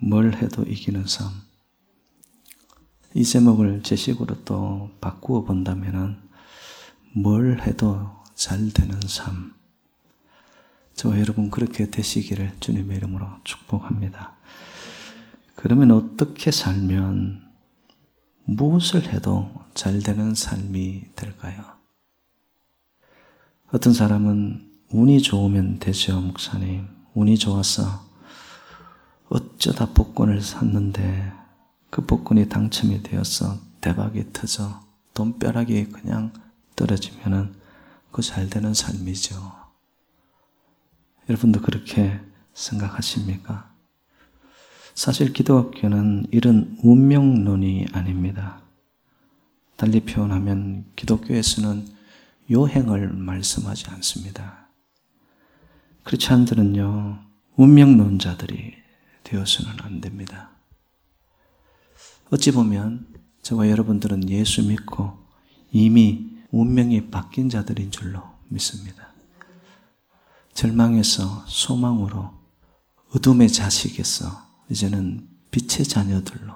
뭘 해도 이기는 삶. 이 제목을 제식으로 또 바꾸어 본다면은 뭘 해도 잘 되는 삶. 저와 여러분 그렇게 되시기를 주님의 이름으로 축복합니다. 그러면 어떻게 살면 무엇을 해도 잘 되는 삶이 될까요? 어떤 사람은 운이 좋으면 되죠, 목사님. 운이 좋아서 어쩌다 복권을 샀는데 그 복권이 당첨이 되어서 대박이 터져 돈벼락이 그냥 떨어지면은 그 잘 되는 삶이죠. 여러분도 그렇게 생각하십니까? 사실 기독교는 이런 운명론이 아닙니다. 달리 표현하면 기독교에서는 요행을 말씀하지 않습니다. 크리스찬들은요, 운명론자들이 되어서는 안 됩니다. 어찌 보면 저와 여러분들은 예수 믿고 이미 운명이 바뀐 자들인 줄로 믿습니다. 절망에서 소망으로 어둠의 자식에서 이제는 빛의 자녀들로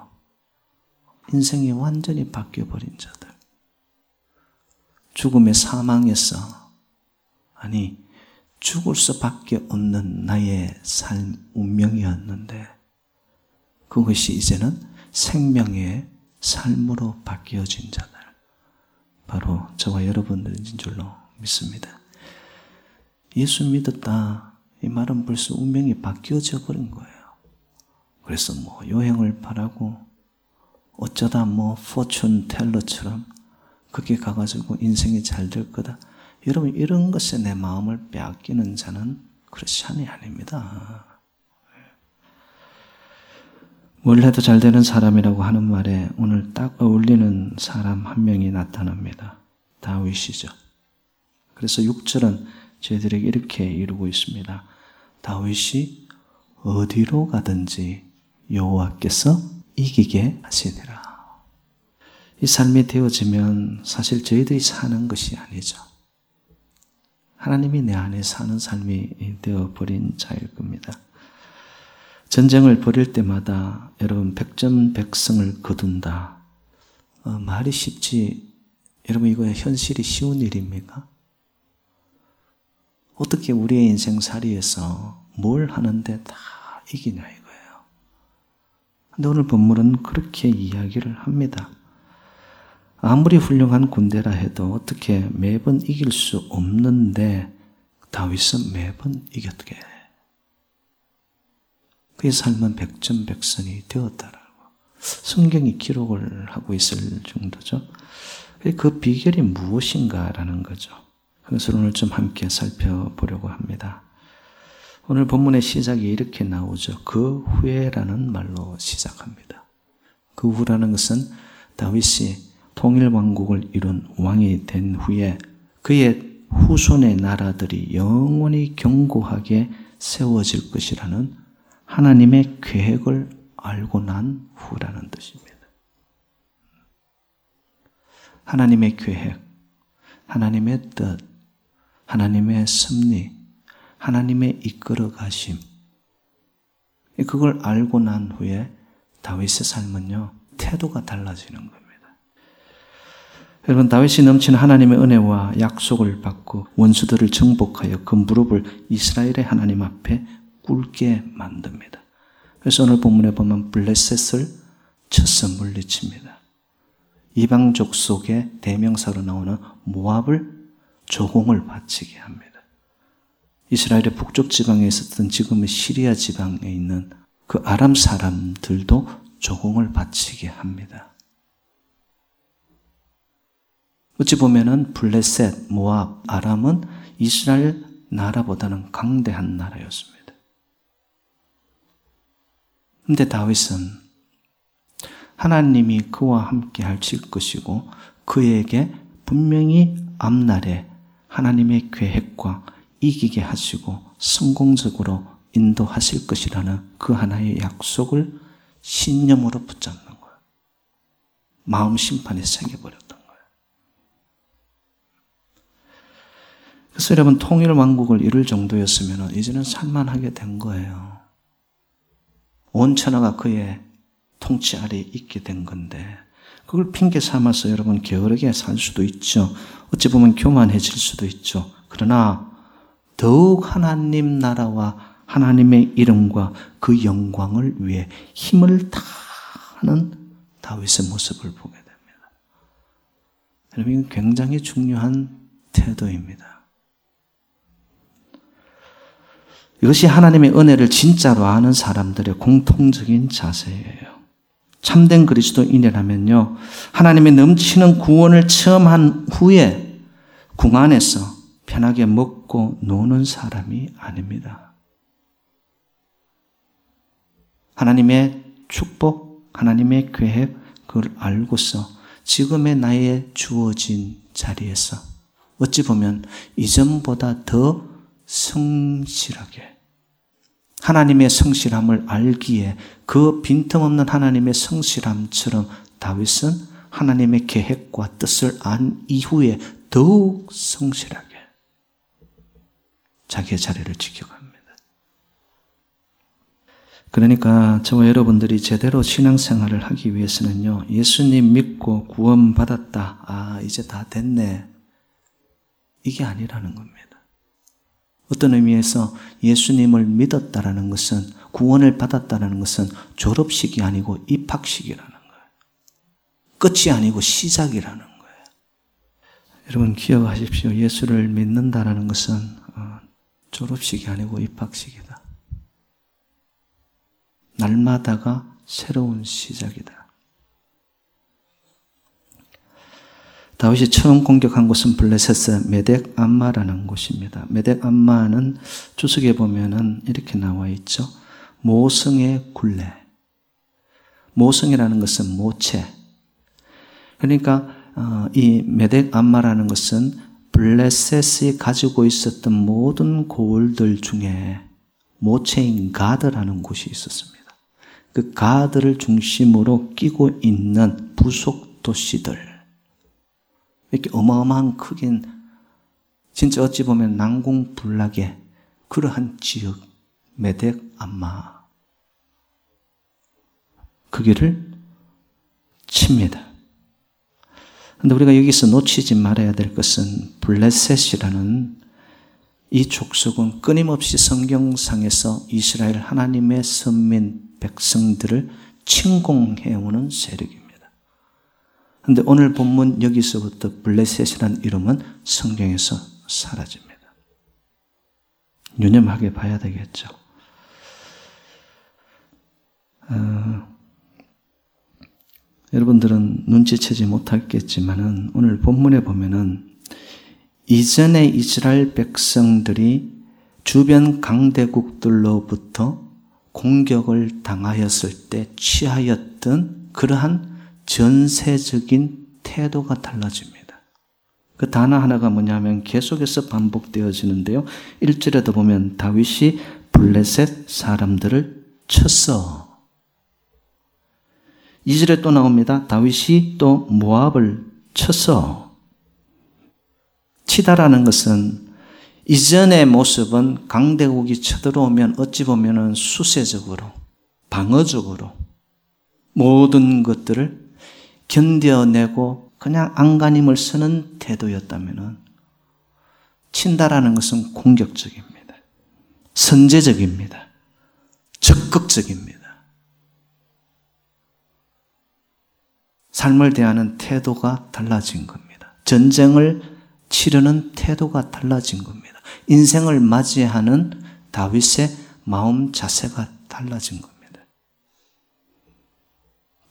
인생이 완전히 바뀌어버린 자들. 죽음의 사망에서, 아니, 죽을 수밖에 없는 나의 삶, 운명이었는데, 그것이 이제는 생명의 삶으로 바뀌어진 자들. 바로 저와 여러분들인 줄로 믿습니다. 예수 믿었다. 이 말은 벌써 운명이 바뀌어져 버린 거예요. 그래서 뭐 여행을 바라고 어쩌다 뭐 포춘 텔러처럼 그게 가가지고 인생이 잘 될 거다. 여러분 이런 것에 내 마음을 빼앗기는 자는 크리스찬이 아닙니다. 뭘 해도 잘 되는 사람이라고 하는 말에 오늘 딱 어울리는 사람 한 명이 나타납니다. 다윗이죠. 그래서 6절은 저희들에게 이렇게 이루고 있습니다. 다윗이 어디로 가든지 여호와께서 이기게 하시니라. 이 삶이 되어지면 사실 저희들이 사는 것이 아니죠. 하나님이 내 안에 사는 삶이 되어버린 자일 겁니다. 전쟁을 벌일 때마다 여러분 백전백승을 거둔다. 어, 말이 쉽지. 여러분 이거 현실이 쉬운 일입니까? 어떻게 우리의 인생살이에서 뭘 하는데 다 이기냐 이거예요. 근데 오늘 본문은 그렇게 이야기를 합니다. 아무리 훌륭한 군대라 해도 어떻게 매번 이길 수 없는데 다윗은 매번 이겼게. 그의 삶은 백전백선이 되었다라고 성경이 기록을 하고 있을 정도죠. 그 비결이 무엇인가라는 거죠. 그것을 오늘 좀 함께 살펴보려고 합니다. 오늘 본문의 시작이 이렇게 나오죠. 그 후에라는 말로 시작합니다. 그 후라는 것은 다윗이 통일 왕국을 이룬 왕이 된 후에 그의 후손의 나라들이 영원히 견고하게 세워질 것이라는 하나님의 계획을 알고 난 후라는 뜻입니다. 하나님의 계획, 하나님의 뜻, 하나님의 섭리, 하나님의 이끌어 가심. 그걸 알고 난 후에 다윗의 삶은요, 태도가 달라지는 겁니다. 여러분 다윗이 넘치는 하나님의 은혜와 약속을 받고 원수들을 정복하여 그 무릎을 이스라엘의 하나님 앞에 꿇게 만듭니다. 그래서 오늘 본문에 보면 블레셋을 쳐서 물리칩니다. 이방족 속에 대명사로 나오는 모압을 조공을 바치게 합니다. 이스라엘의 북쪽 지방에 있었던 지금의 시리아 지방에 있는 그 아람 사람들도 조공을 바치게 합니다. 어찌 보면은 블레셋, 모압, 아람은 이스라엘 나라보다는 강대한 나라였습니다. 근데 다윗은 하나님이 그와 함께 하실 것이고 그에게 분명히 앞날에 하나님의 계획과 이기게 하시고 성공적으로 인도하실 것이라는 그 하나의 약속을 신념으로 붙잡는 거예요. 마음 심판에 새겨버렸던 거예요. 그래서 여러분 통일 왕국을 이룰 정도였으면 이제는 살만하게 된 거예요. 온 천하가 그의 통치 아래 있게 된 건데 그걸 핑계 삼아서 여러분 게으르게 살 수도 있죠. 어찌 보면 교만해질 수도 있죠. 그러나 더욱 하나님 나라와 하나님의 이름과 그 영광을 위해 힘을 다하는 다윗의 모습을 보게 됩니다. 여러분, 이건 굉장히 중요한 태도입니다. 이것이 하나님의 은혜를 진짜로 아는 사람들의 공통적인 자세예요. 참된 그리스도인이라면요, 하나님의 넘치는 구원을 체험한 후에 궁 안에서 편하게 먹고 노는 사람이 아닙니다. 하나님의 축복, 하나님의 계획, 그걸 알고서 지금의 나에 주어진 자리에서 어찌 보면 이전보다 더 성실하게 하나님의 성실함을 알기에 그 빈틈없는 하나님의 성실함처럼 다윗은 하나님의 계획과 뜻을 안 이후에 더욱 성실하게 자기의 자리를 지켜갑니다. 그러니까 저와 여러분들이 제대로 신앙생활을 하기 위해서는요, 예수님 믿고 구원받았다. 아, 이제 다 됐네. 이게 아니라는 겁니다. 어떤 의미에서 예수님을 믿었다라는 것은 구원을 받았다는 것은 졸업식이 아니고 입학식이라는 거예요. 끝이 아니고 시작이라는 거예요. 여러분 기억하십시오. 예수를 믿는다라는 것은 어, 졸업식이 아니고 입학식이다. 날마다가 새로운 시작이다. 다윗이 처음 공격한 곳은 블레셋의 메덱 암마라는 곳입니다. 메덱 암마는 주석에 보면은 이렇게 나와 있죠. 모성의 굴레. 모성이라는 것은 모체. 그러니까 어, 이 메덱 암마라는 것은 블레셋이 가지고 있었던 모든 고을들 중에 모체인 가드라는 곳이 있었습니다. 그 가드를 중심으로 끼고 있는 부속 도시들. 이렇게 어마어마한 크긴 진짜 어찌 보면 난공불락의 그러한 지역 메덱 암마 그 길을 칩니다. 근데 우리가 여기서 놓치지 말아야 될 것은 블레셋이라는 이 족속은 끊임없이 성경상에서 이스라엘 하나님의 선민 백성들을 침공해오는 세력입니다. 그런데 오늘 본문 여기서부터 블레셋이라는 이름은 성경에서 사라집니다. 유념하게 봐야 되겠죠. 어, 여러분들은 눈치채지 못하겠지만은 오늘 본문에 보면은 이전에 이스라엘 백성들이 주변 강대국들로부터 공격을 당하였을 때 취하였던 그러한 전세적인 태도가 달라집니다. 그 단어 하나가 뭐냐면 계속해서 반복되어지는데요. 1절에도 보면 다윗이 블레셋 사람들을 쳤어. 2절에 또 나옵니다. 다윗이 또 모압을 쳤어. 치다라는 것은 이전의 모습은 강대국이 쳐들어오면 어찌 보면 수세적으로, 방어적으로 모든 것들을 견뎌내고 그냥 안간힘을 쓰는 태도였다면 친다라는 것은 공격적입니다. 선제적입니다. 적극적입니다. 삶을 대하는 태도가 달라진 겁니다. 전쟁을 치르는 태도가 달라진 겁니다. 인생을 맞이하는 다윗의 마음 자세가 달라진 겁니다.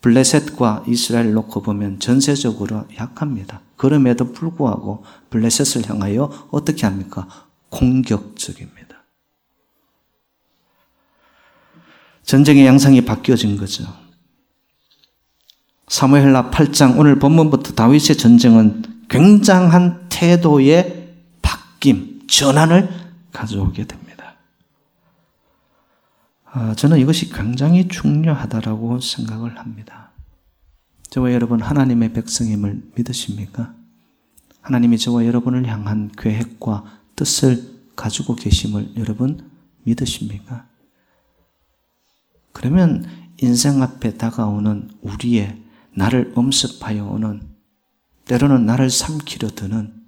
블레셋과 이스라엘 놓고 보면 전세적으로 약합니다. 그럼에도 불구하고 블레셋을 향하여 어떻게 합니까? 공격적입니다. 전쟁의 양상이 바뀌어진 거죠. 사무엘라 8장 오늘 본문부터 다윗의 전쟁은 굉장한 태도의 바뀜, 전환을 가져오게 됩니다. 아, 저는 이것이 굉장히 중요하다라고 생각을 합니다. 저와 여러분 하나님의 백성임을 믿으십니까? 하나님이 저와 여러분을 향한 계획과 뜻을 가지고 계심을 여러분 믿으십니까? 그러면 인생 앞에 다가오는 우리의 나를 엄습하여 오는 때로는 나를 삼키려 드는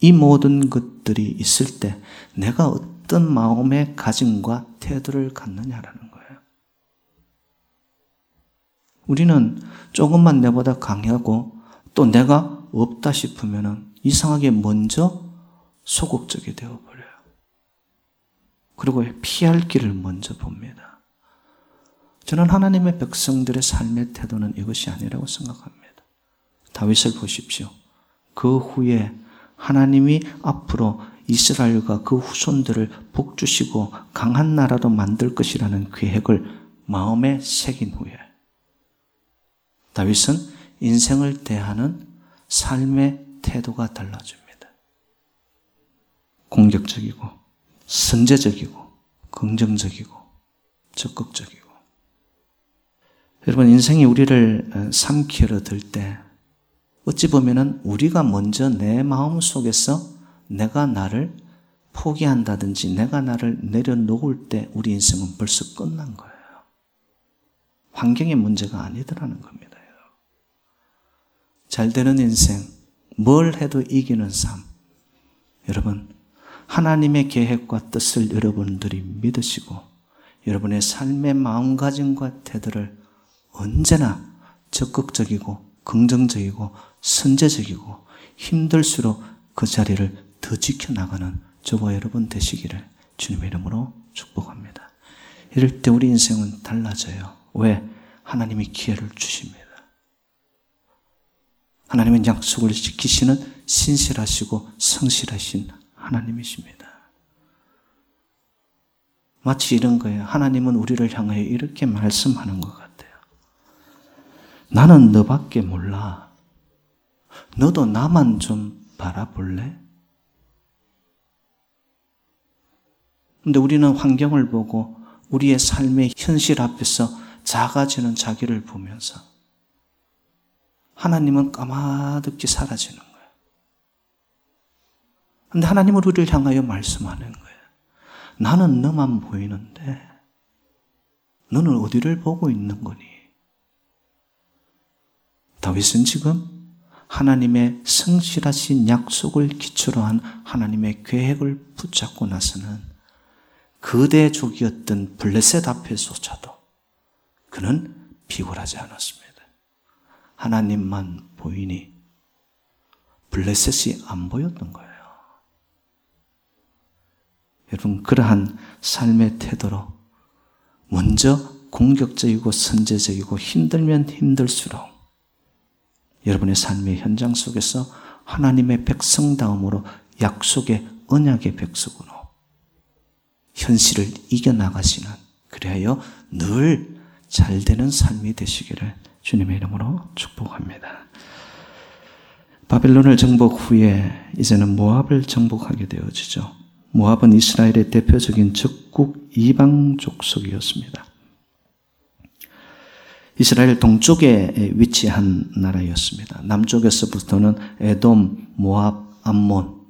이 모든 것들이 있을 때 내가 어떤 마음의 가짐과 태도를 갖느냐라는 거예요. 우리는 조금만 내보다 강하고 또 내가 없다 싶으면 이상하게 먼저 소극적이 되어버려요. 그리고 피할 길을 먼저 봅니다. 저는 하나님의 백성들의 삶의 태도는 이것이 아니라고 생각합니다. 다윗을 보십시오. 그 후에 하나님이 앞으로 이스라엘과 그 후손들을 복주시고 강한 나라도 만들 것이라는 계획을 마음에 새긴 후에 다윗은 인생을 대하는 삶의 태도가 달라집니다. 공격적이고 선제적이고 긍정적이고 적극적이고 여러분 인생이 우리를 삼키려 들 때 어찌 보면은 우리가 먼저 내 마음 속에서 내가 나를 포기한다든지 내가 나를 내려놓을 때 우리 인생은 벌써 끝난 거예요. 환경의 문제가 아니더라는 겁니다. 잘 되는 인생, 뭘 해도 이기는 삶. 여러분, 하나님의 계획과 뜻을 여러분들이 믿으시고 여러분의 삶의 마음가짐과 태도를 언제나 적극적이고 긍정적이고 선제적이고 힘들수록 그 자리를 더 지켜나가는 저와 여러분 되시기를 주님의 이름으로 축복합니다. 이럴 때 우리 인생은 달라져요. 왜? 하나님이 기회를 주십니다. 하나님은 약속을 지키시는 신실하시고 성실하신 하나님이십니다. 마치 이런 거예요. 하나님은 우리를 향하여 이렇게 말씀하는 것 같아요. 나는 너밖에 몰라. 너도 나만 좀 바라볼래? 근데 우리는 환경을 보고 우리의 삶의 현실 앞에서 작아지는 자기를 보면서 하나님은 까마득히 사라지는 거예요. 근데 하나님은 우리를 향하여 말씀하는 거예요. 나는 너만 보이는데 너는 어디를 보고 있는 거니? 다윗은 지금 하나님의 성실하신 약속을 기초로 한 하나님의 계획을 붙잡고 나서는 그대족이었던 블레셋 앞에서조차도 그는 비굴하지 않았습니다. 하나님만 보이니 블레셋이 안 보였던 거예요. 여러분, 그러한 삶의 태도로 먼저 공격적이고 선제적이고 힘들면 힘들수록 여러분의 삶의 현장 속에서 하나님의 백성다움으로 약속의 언약의 백성으로 현실을 이겨나가시는 그래야 늘잘 되는 삶이 되시기를 주님의 이름으로 축복합니다. 바벨론을 정복 후에 이제는 모압을 정복하게 되어지죠. 모압은 이스라엘의 대표적인 적국 이방 족속이었습니다. 이스라엘 동쪽에 위치한 나라였습니다. 남쪽에서부터는 에돔, 모압, 암몬.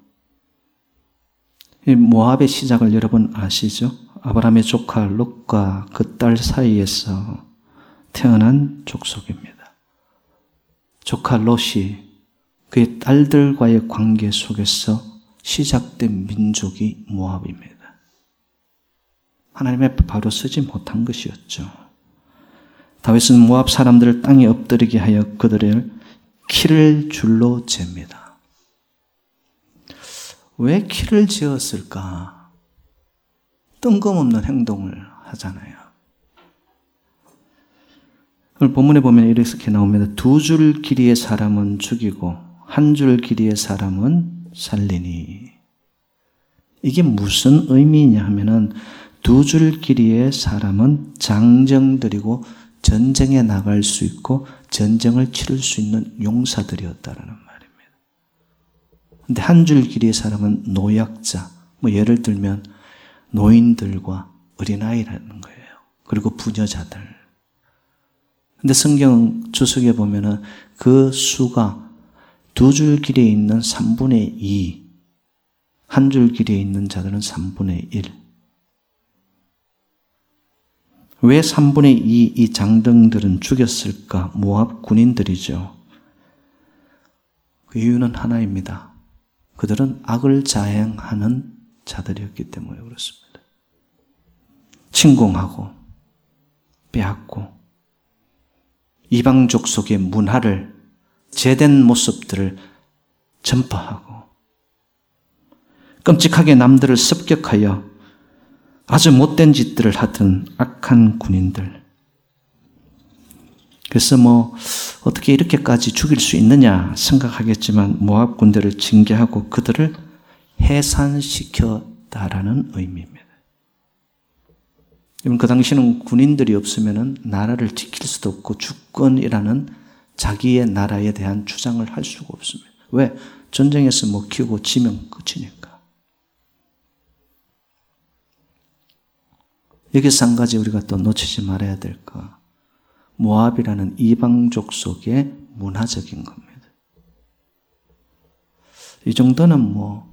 모압의 시작을 여러분 아시죠? 아브라함의 조카 롯과 그 딸 사이에서 태어난 족속입니다. 조카 롯이 그의 딸들과의 관계 속에서 시작된 민족이 모압입니다. 하나님의 바로 쓰지 못한 것이었죠. 다윗은 모압 사람들을 땅에 엎드리게 하여 그들을 키를 줄로 잽니다. 왜 키를 지었을까? 뜬금없는 행동을 하잖아요. 오늘 본문에 보면 이렇게 나옵니다. 두 줄 길이의 사람은 죽이고 한 줄 길이의 사람은 살리니. 이게 무슨 의미냐 하면은 두 줄 길이의 사람은 장정들이고 전쟁에 나갈 수 있고 전쟁을 치를 수 있는 용사들이었다라는 말입니다. 근데 한 줄 길이의 사람은 노약자, 뭐 예를 들면 노인들과 어린아이라는 거예요. 그리고 부녀자들. 근데 성경 주석에 보면은 그 수가 두 줄 길이에 있는 3분의 2, 한 줄 길이에 있는 자들은 3분의 1. 왜 3분의 2 이 장등들은 죽였을까? 모압 군인들이죠. 그 이유는 하나입니다. 그들은 악을 자행하는 자들이었기 때문에 그렇습니다. 침공하고 빼앗고 이방족 속의 문화를 제된 모습들을 전파하고 끔찍하게 남들을 습격하여 아주 못된 짓들을 하던 악한 군인들. 그래서 뭐 어떻게 이렇게까지 죽일 수 있느냐 생각하겠지만 모압 군대를 징계하고 그들을 해산시켰다라는 의미입니다. 그 당시는 군인들이 없으면 나라를 지킬 수도 없고 주권이라는 자기의 나라에 대한 주장을 할 수가 없습니다. 왜? 전쟁에서 먹히고 뭐 지면 끝이니까. 여기서 한 가지 우리가 또 놓치지 말아야 될 거. 모압이라는 이방족 속의 문화적인 겁니다. 이 정도는 뭐,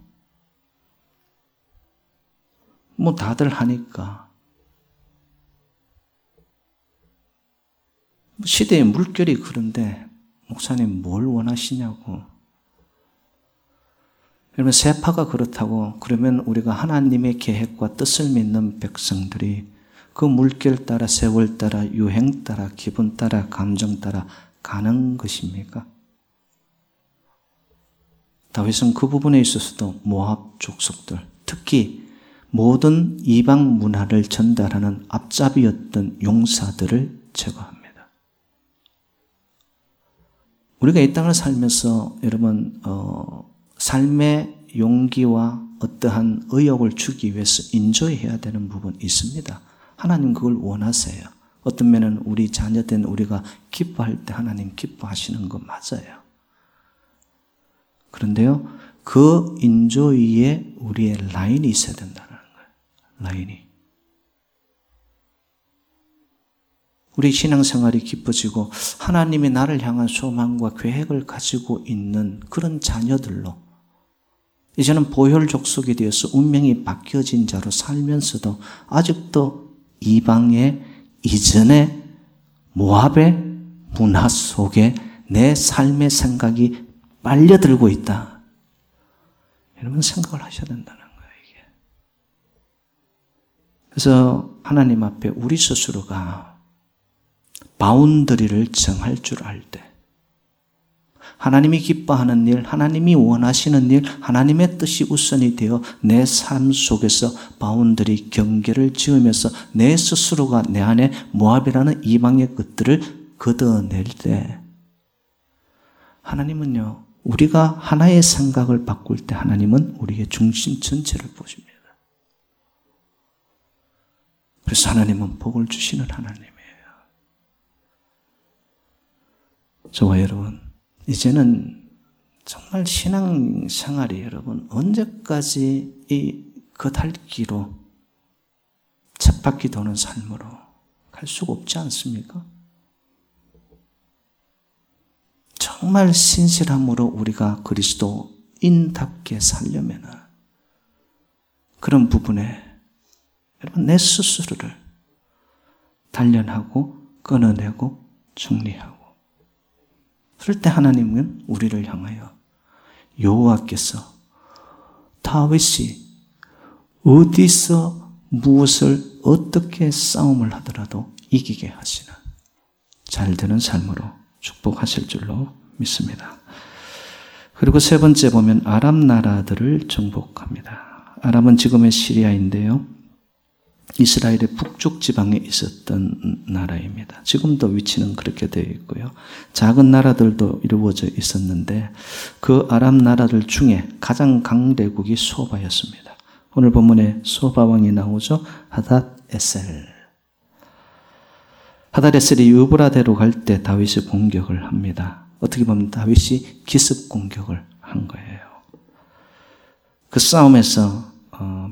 뭐 다들 하니까. 시대의 물결이 그런데, 목사님 뭘 원하시냐고. 여러분, 세파가 그렇다고, 그러면 우리가 하나님의 계획과 뜻을 믿는 백성들이 그 물결 따라, 세월 따라, 유행 따라, 기분 따라, 감정 따라 가는 것입니까? 다윗은 그 부분에 있어서도 모압 족속들, 특히 모든 이방 문화를 전달하는 앞잡이였던 용사들을 제거합니다. 우리가 이 땅을 살면서 여러분 어, 삶의 용기와 어떠한 의욕을 주기 위해서 인조해야 되는 부분 있습니다. 하나님 그걸 원하세요. 어떤 면은 우리 자녀된 우리가 기뻐할 때 하나님 기뻐하시는 거 맞아요. 그런데요, 그 인조 위에 우리의 라인이 있어야 된다는 거예요. 라인이. 우리 신앙생활이 깊어지고 하나님이 나를 향한 소망과 계획을 가지고 있는 그런 자녀들로 이제는 보혈 족속이 되어서 운명이 바뀌어진 자로 살면서도 아직도 이방의 이전의 모압의 문화 속에 내 삶의 생각이 빨려들고 있다. 여러분 생각을 하셔야 된다는 거예요, 이게. 그래서 하나님 앞에 우리 스스로가 바운더리를 정할 줄 알 때, 하나님이 기뻐하는 일, 하나님이 원하시는 일, 하나님의 뜻이 우선이 되어 내 삶 속에서 바운들이 경계를 지으면서 내 스스로가 내 안에 모압이라는 이방의 것들을 걷어낼 때 하나님은요, 우리가 하나의 생각을 바꿀 때 하나님은 우리의 중심 전체를 보십니다. 그래서 하나님은 복을 주시는 하나님이에요. 저와 여러분, 이제는 정말 신앙 생활이 여러분 언제까지 이 겉핥기로 쳇바퀴 도는 삶으로 갈 수가 없지 않습니까? 정말 신실함으로 우리가 그리스도인답게 살려면 그런 부분에 여러분 내 스스로를 단련하고 끊어내고 정리하고 그럴 때 하나님은 우리를 향하여 여호와께서 다윗이 어디서 무엇을 어떻게 싸움을 하더라도 이기게 하시는 잘 되는 삶으로 축복하실 줄로 믿습니다. 그리고 세 번째 보면 아람 나라들을 정복합니다. 아람은 지금의 시리아인데요. 이스라엘의 북쪽 지방에 있었던 나라입니다. 지금도 위치는 그렇게 되어 있고요. 작은 나라들도 이루어져 있었는데 그 아랍 나라들 중에 가장 강대국이 소바였습니다. 오늘 본문에 소바 왕이 나오죠. 하닷 에셀. 하닷 에셀이 유브라데로 갈 때 다윗이 공격을 합니다. 어떻게 보면 다윗이 기습 공격을 한 거예요. 그 싸움에서 어,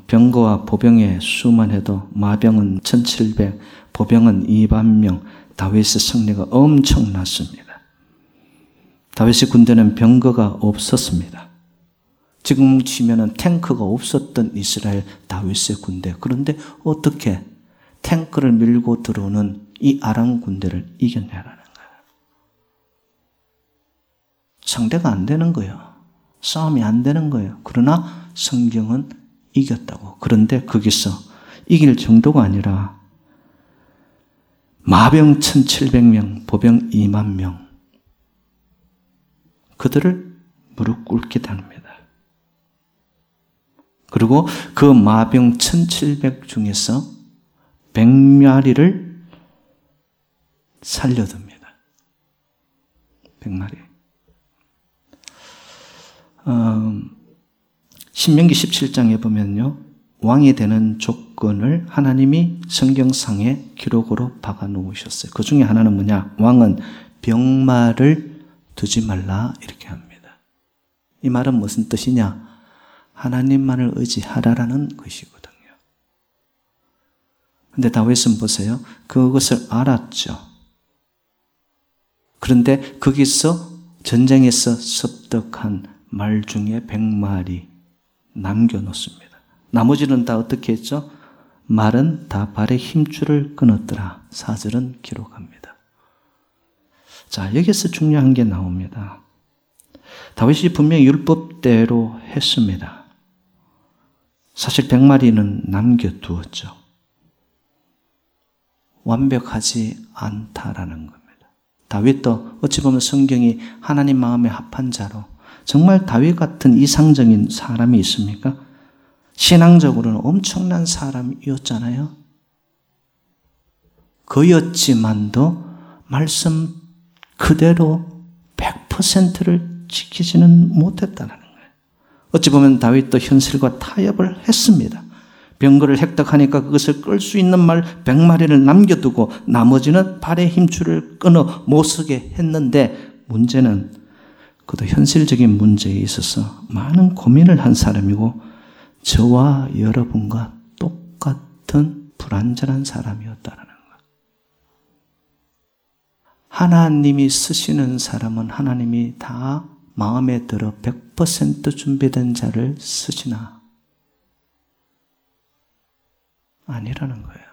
병거와 보병의 수만 해도 마병은 1700, 보병은 2만 명, 다윗의 승리가 엄청났습니다. 다윗의 군대는 병거가 없었습니다. 지금 치면은 탱크가 없었던 이스라엘 다윗의 군대. 그런데 어떻게 탱크를 밀고 들어오는 이 아람 군대를 이겨내라는 거예요. 상대가 안 되는 거예요. 싸움이 안 되는 거예요. 그러나 성경은 이겼다고. 그런데 거기서 이길 정도가 아니라 마병 1700명, 보병 2만 명. 그들을 무릎 꿇게 합니다. 그리고 그 마병 1700 중에서 100마리를 살려둡니다. 100마리. 어, 신명기 17장에 보면요. 왕이 되는 조건을 하나님이 성경상에 기록으로 박아 놓으셨어요. 그 중에 하나는 뭐냐? 왕은 병마를 두지 말라 이렇게 합니다. 이 말은 무슨 뜻이냐? 하나님만을 의지하라라는 것이거든요. 근데 다윗은 보세요. 그것을 알았죠. 그런데 거기서 전쟁에서 습득한 말 중에 백마리 남겨놓습니다. 나머지는 다 어떻게 했죠? 말은 다 발의 힘줄을 끊었더라. 사절은 기록합니다. 자, 여기서 중요한 게 나옵니다. 다윗이 분명히 율법대로 했습니다. 사실 백마리는 남겨두었죠. 완벽하지 않다라는 겁니다. 다윗도 어찌 보면 성경이 하나님 마음에 합한 자로 정말 다윗 같은 이상적인 사람이 있습니까? 신앙적으로는 엄청난 사람이었잖아요. 그였지만도 말씀 그대로 100%를 지키지는 못했다는 거예요. 어찌 보면 다윗도 현실과 타협을 했습니다. 병거를 획득하니까 그것을 끌 수 있는 말 100마리를 남겨두고 나머지는 발의 힘줄을 끊어 못 쓰게 했는데 문제는 그도 현실적인 문제에 있어서 많은 고민을 한 사람이고 저와 여러분과 똑같은 불완전한 사람이었다는 것. 하나님이 쓰시는 사람은 하나님이 다 마음에 들어 100% 준비된 자를 쓰시나 아니라는 거예요.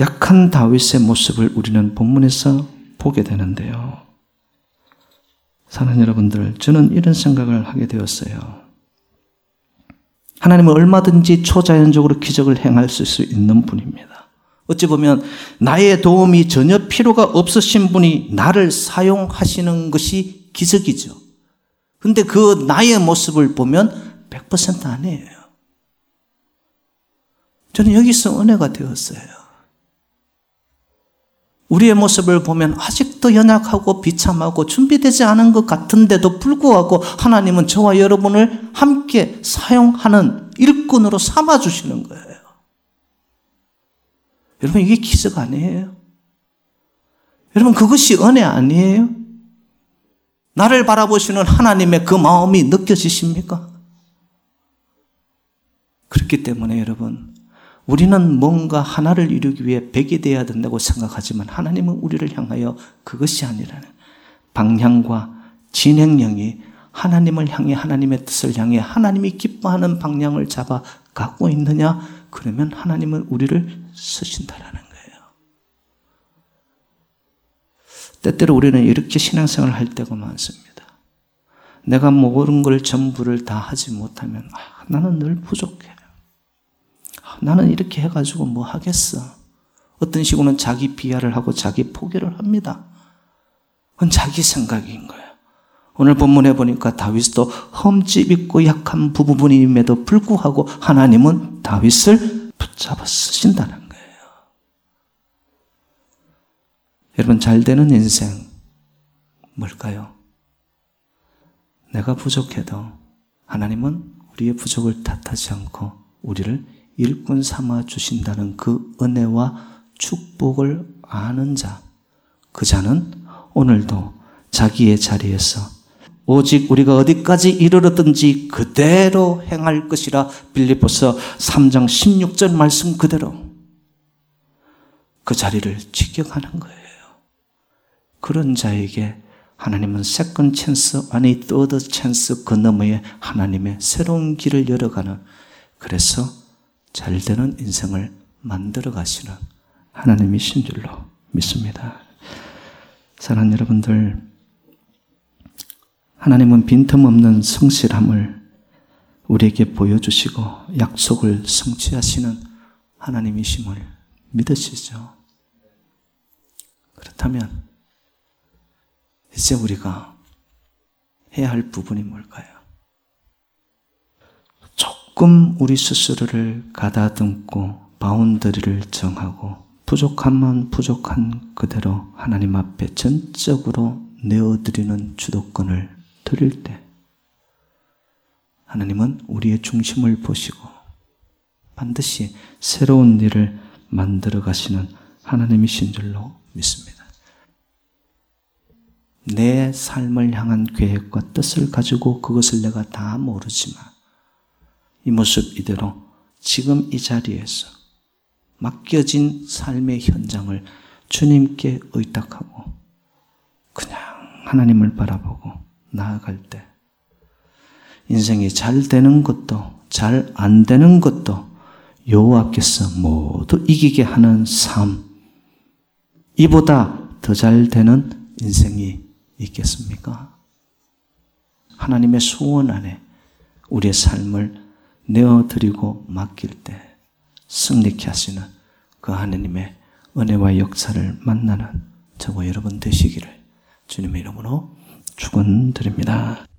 약한 다윗의 모습을 우리는 본문에서 보게 되는데요. 사는 여러분들, 저는 이런 생각을 하게 되었어요. 하나님은 얼마든지 초자연적으로 기적을 행할 수 있는 분입니다. 어찌 보면 나의 도움이 전혀 필요가 없으신 분이 나를 사용하시는 것이 기적이죠. 근데 그 나의 모습을 보면 100% 아니에요. 저는 여기서 은혜가 되었어요. 우리의 모습을 보면 아직도 연약하고 비참하고 준비되지 않은 것 같은데도 불구하고 하나님은 저와 여러분을 함께 사용하는 일꾼으로 삼아주시는 거예요. 여러분, 이게 기적 아니에요? 여러분, 그것이 은혜 아니에요? 나를 바라보시는 하나님의 그 마음이 느껴지십니까? 그렇기 때문에 여러분, 우리는 뭔가 하나를 이루기 위해 백이 되어야 된다고 생각하지만 하나님은 우리를 향하여 그것이 아니라는 방향과 진행령이 하나님을 향해 하나님의 뜻을 향해 하나님이 기뻐하는 방향을 잡아 갖고 있느냐? 그러면 하나님은 우리를 쓰신다라는 거예요. 때때로 우리는 이렇게 신앙생활을 할 때가 많습니다. 내가 모든 걸 전부를 다 하지 못하면 아, 나는 늘 부족해. 나는 이렇게 해가지고 뭐 하겠어. 어떤 식으로는 자기 비하를 하고 자기 포기를 합니다. 그건 자기 생각인 거예요. 오늘 본문에 보니까 다윗도 험집 있고 약한 부분임에도 불구하고 하나님은 다윗을 붙잡아 쓰신다는 거예요. 여러분, 잘 되는 인생, 뭘까요? 내가 부족해도 하나님은 우리의 부족을 탓하지 않고 우리를 일꾼 삼아 주신다는 그 은혜와 축복을 아는 자, 그 자는 오늘도 자기의 자리에서 오직 우리가 어디까지 이르렀든지 그대로 행할 것이라 빌리포서 3장 16절 말씀 그대로 그 자리를 지켜가는 거예요. 그런 자에게 하나님은 second chance 아니 third chance 그 너머에 하나님의 새로운 길을 열어가는 그래서 잘 되는 인생을 만들어 가시는 하나님이신 줄로 믿습니다. 사랑하는 여러분들, 하나님은 빈틈없는 성실함을 우리에게 보여주시고 약속을 성취하시는 하나님이심을 믿으시죠? 그렇다면 이제 우리가 해야 할 부분이 뭘까요? 조금 우리 스스로를 가다듬고 바운더리를 정하고 부족하면 부족한 그대로 하나님 앞에 전적으로 내어드리는 주도권을 드릴 때 하나님은 우리의 중심을 보시고 반드시 새로운 일을 만들어 가시는 하나님이신 줄로 믿습니다. 내 삶을 향한 계획과 뜻을 가지고 그것을 내가 다 모르지만 이 모습 이대로 지금 이 자리에서 맡겨진 삶의 현장을 주님께 의탁하고 그냥 하나님을 바라보고 나아갈 때 인생이 잘 되는 것도 잘 안 되는 것도 여호와께서 모두 이기게 하는 삶 이보다 더 잘 되는 인생이 있겠습니까? 하나님의 소원 안에 우리의 삶을 내어드리고 맡길 때 승리케 하시는 그 하나님의 은혜와 역사를 만나는 저와 여러분 되시기를 주님의 이름으로 축원드립니다.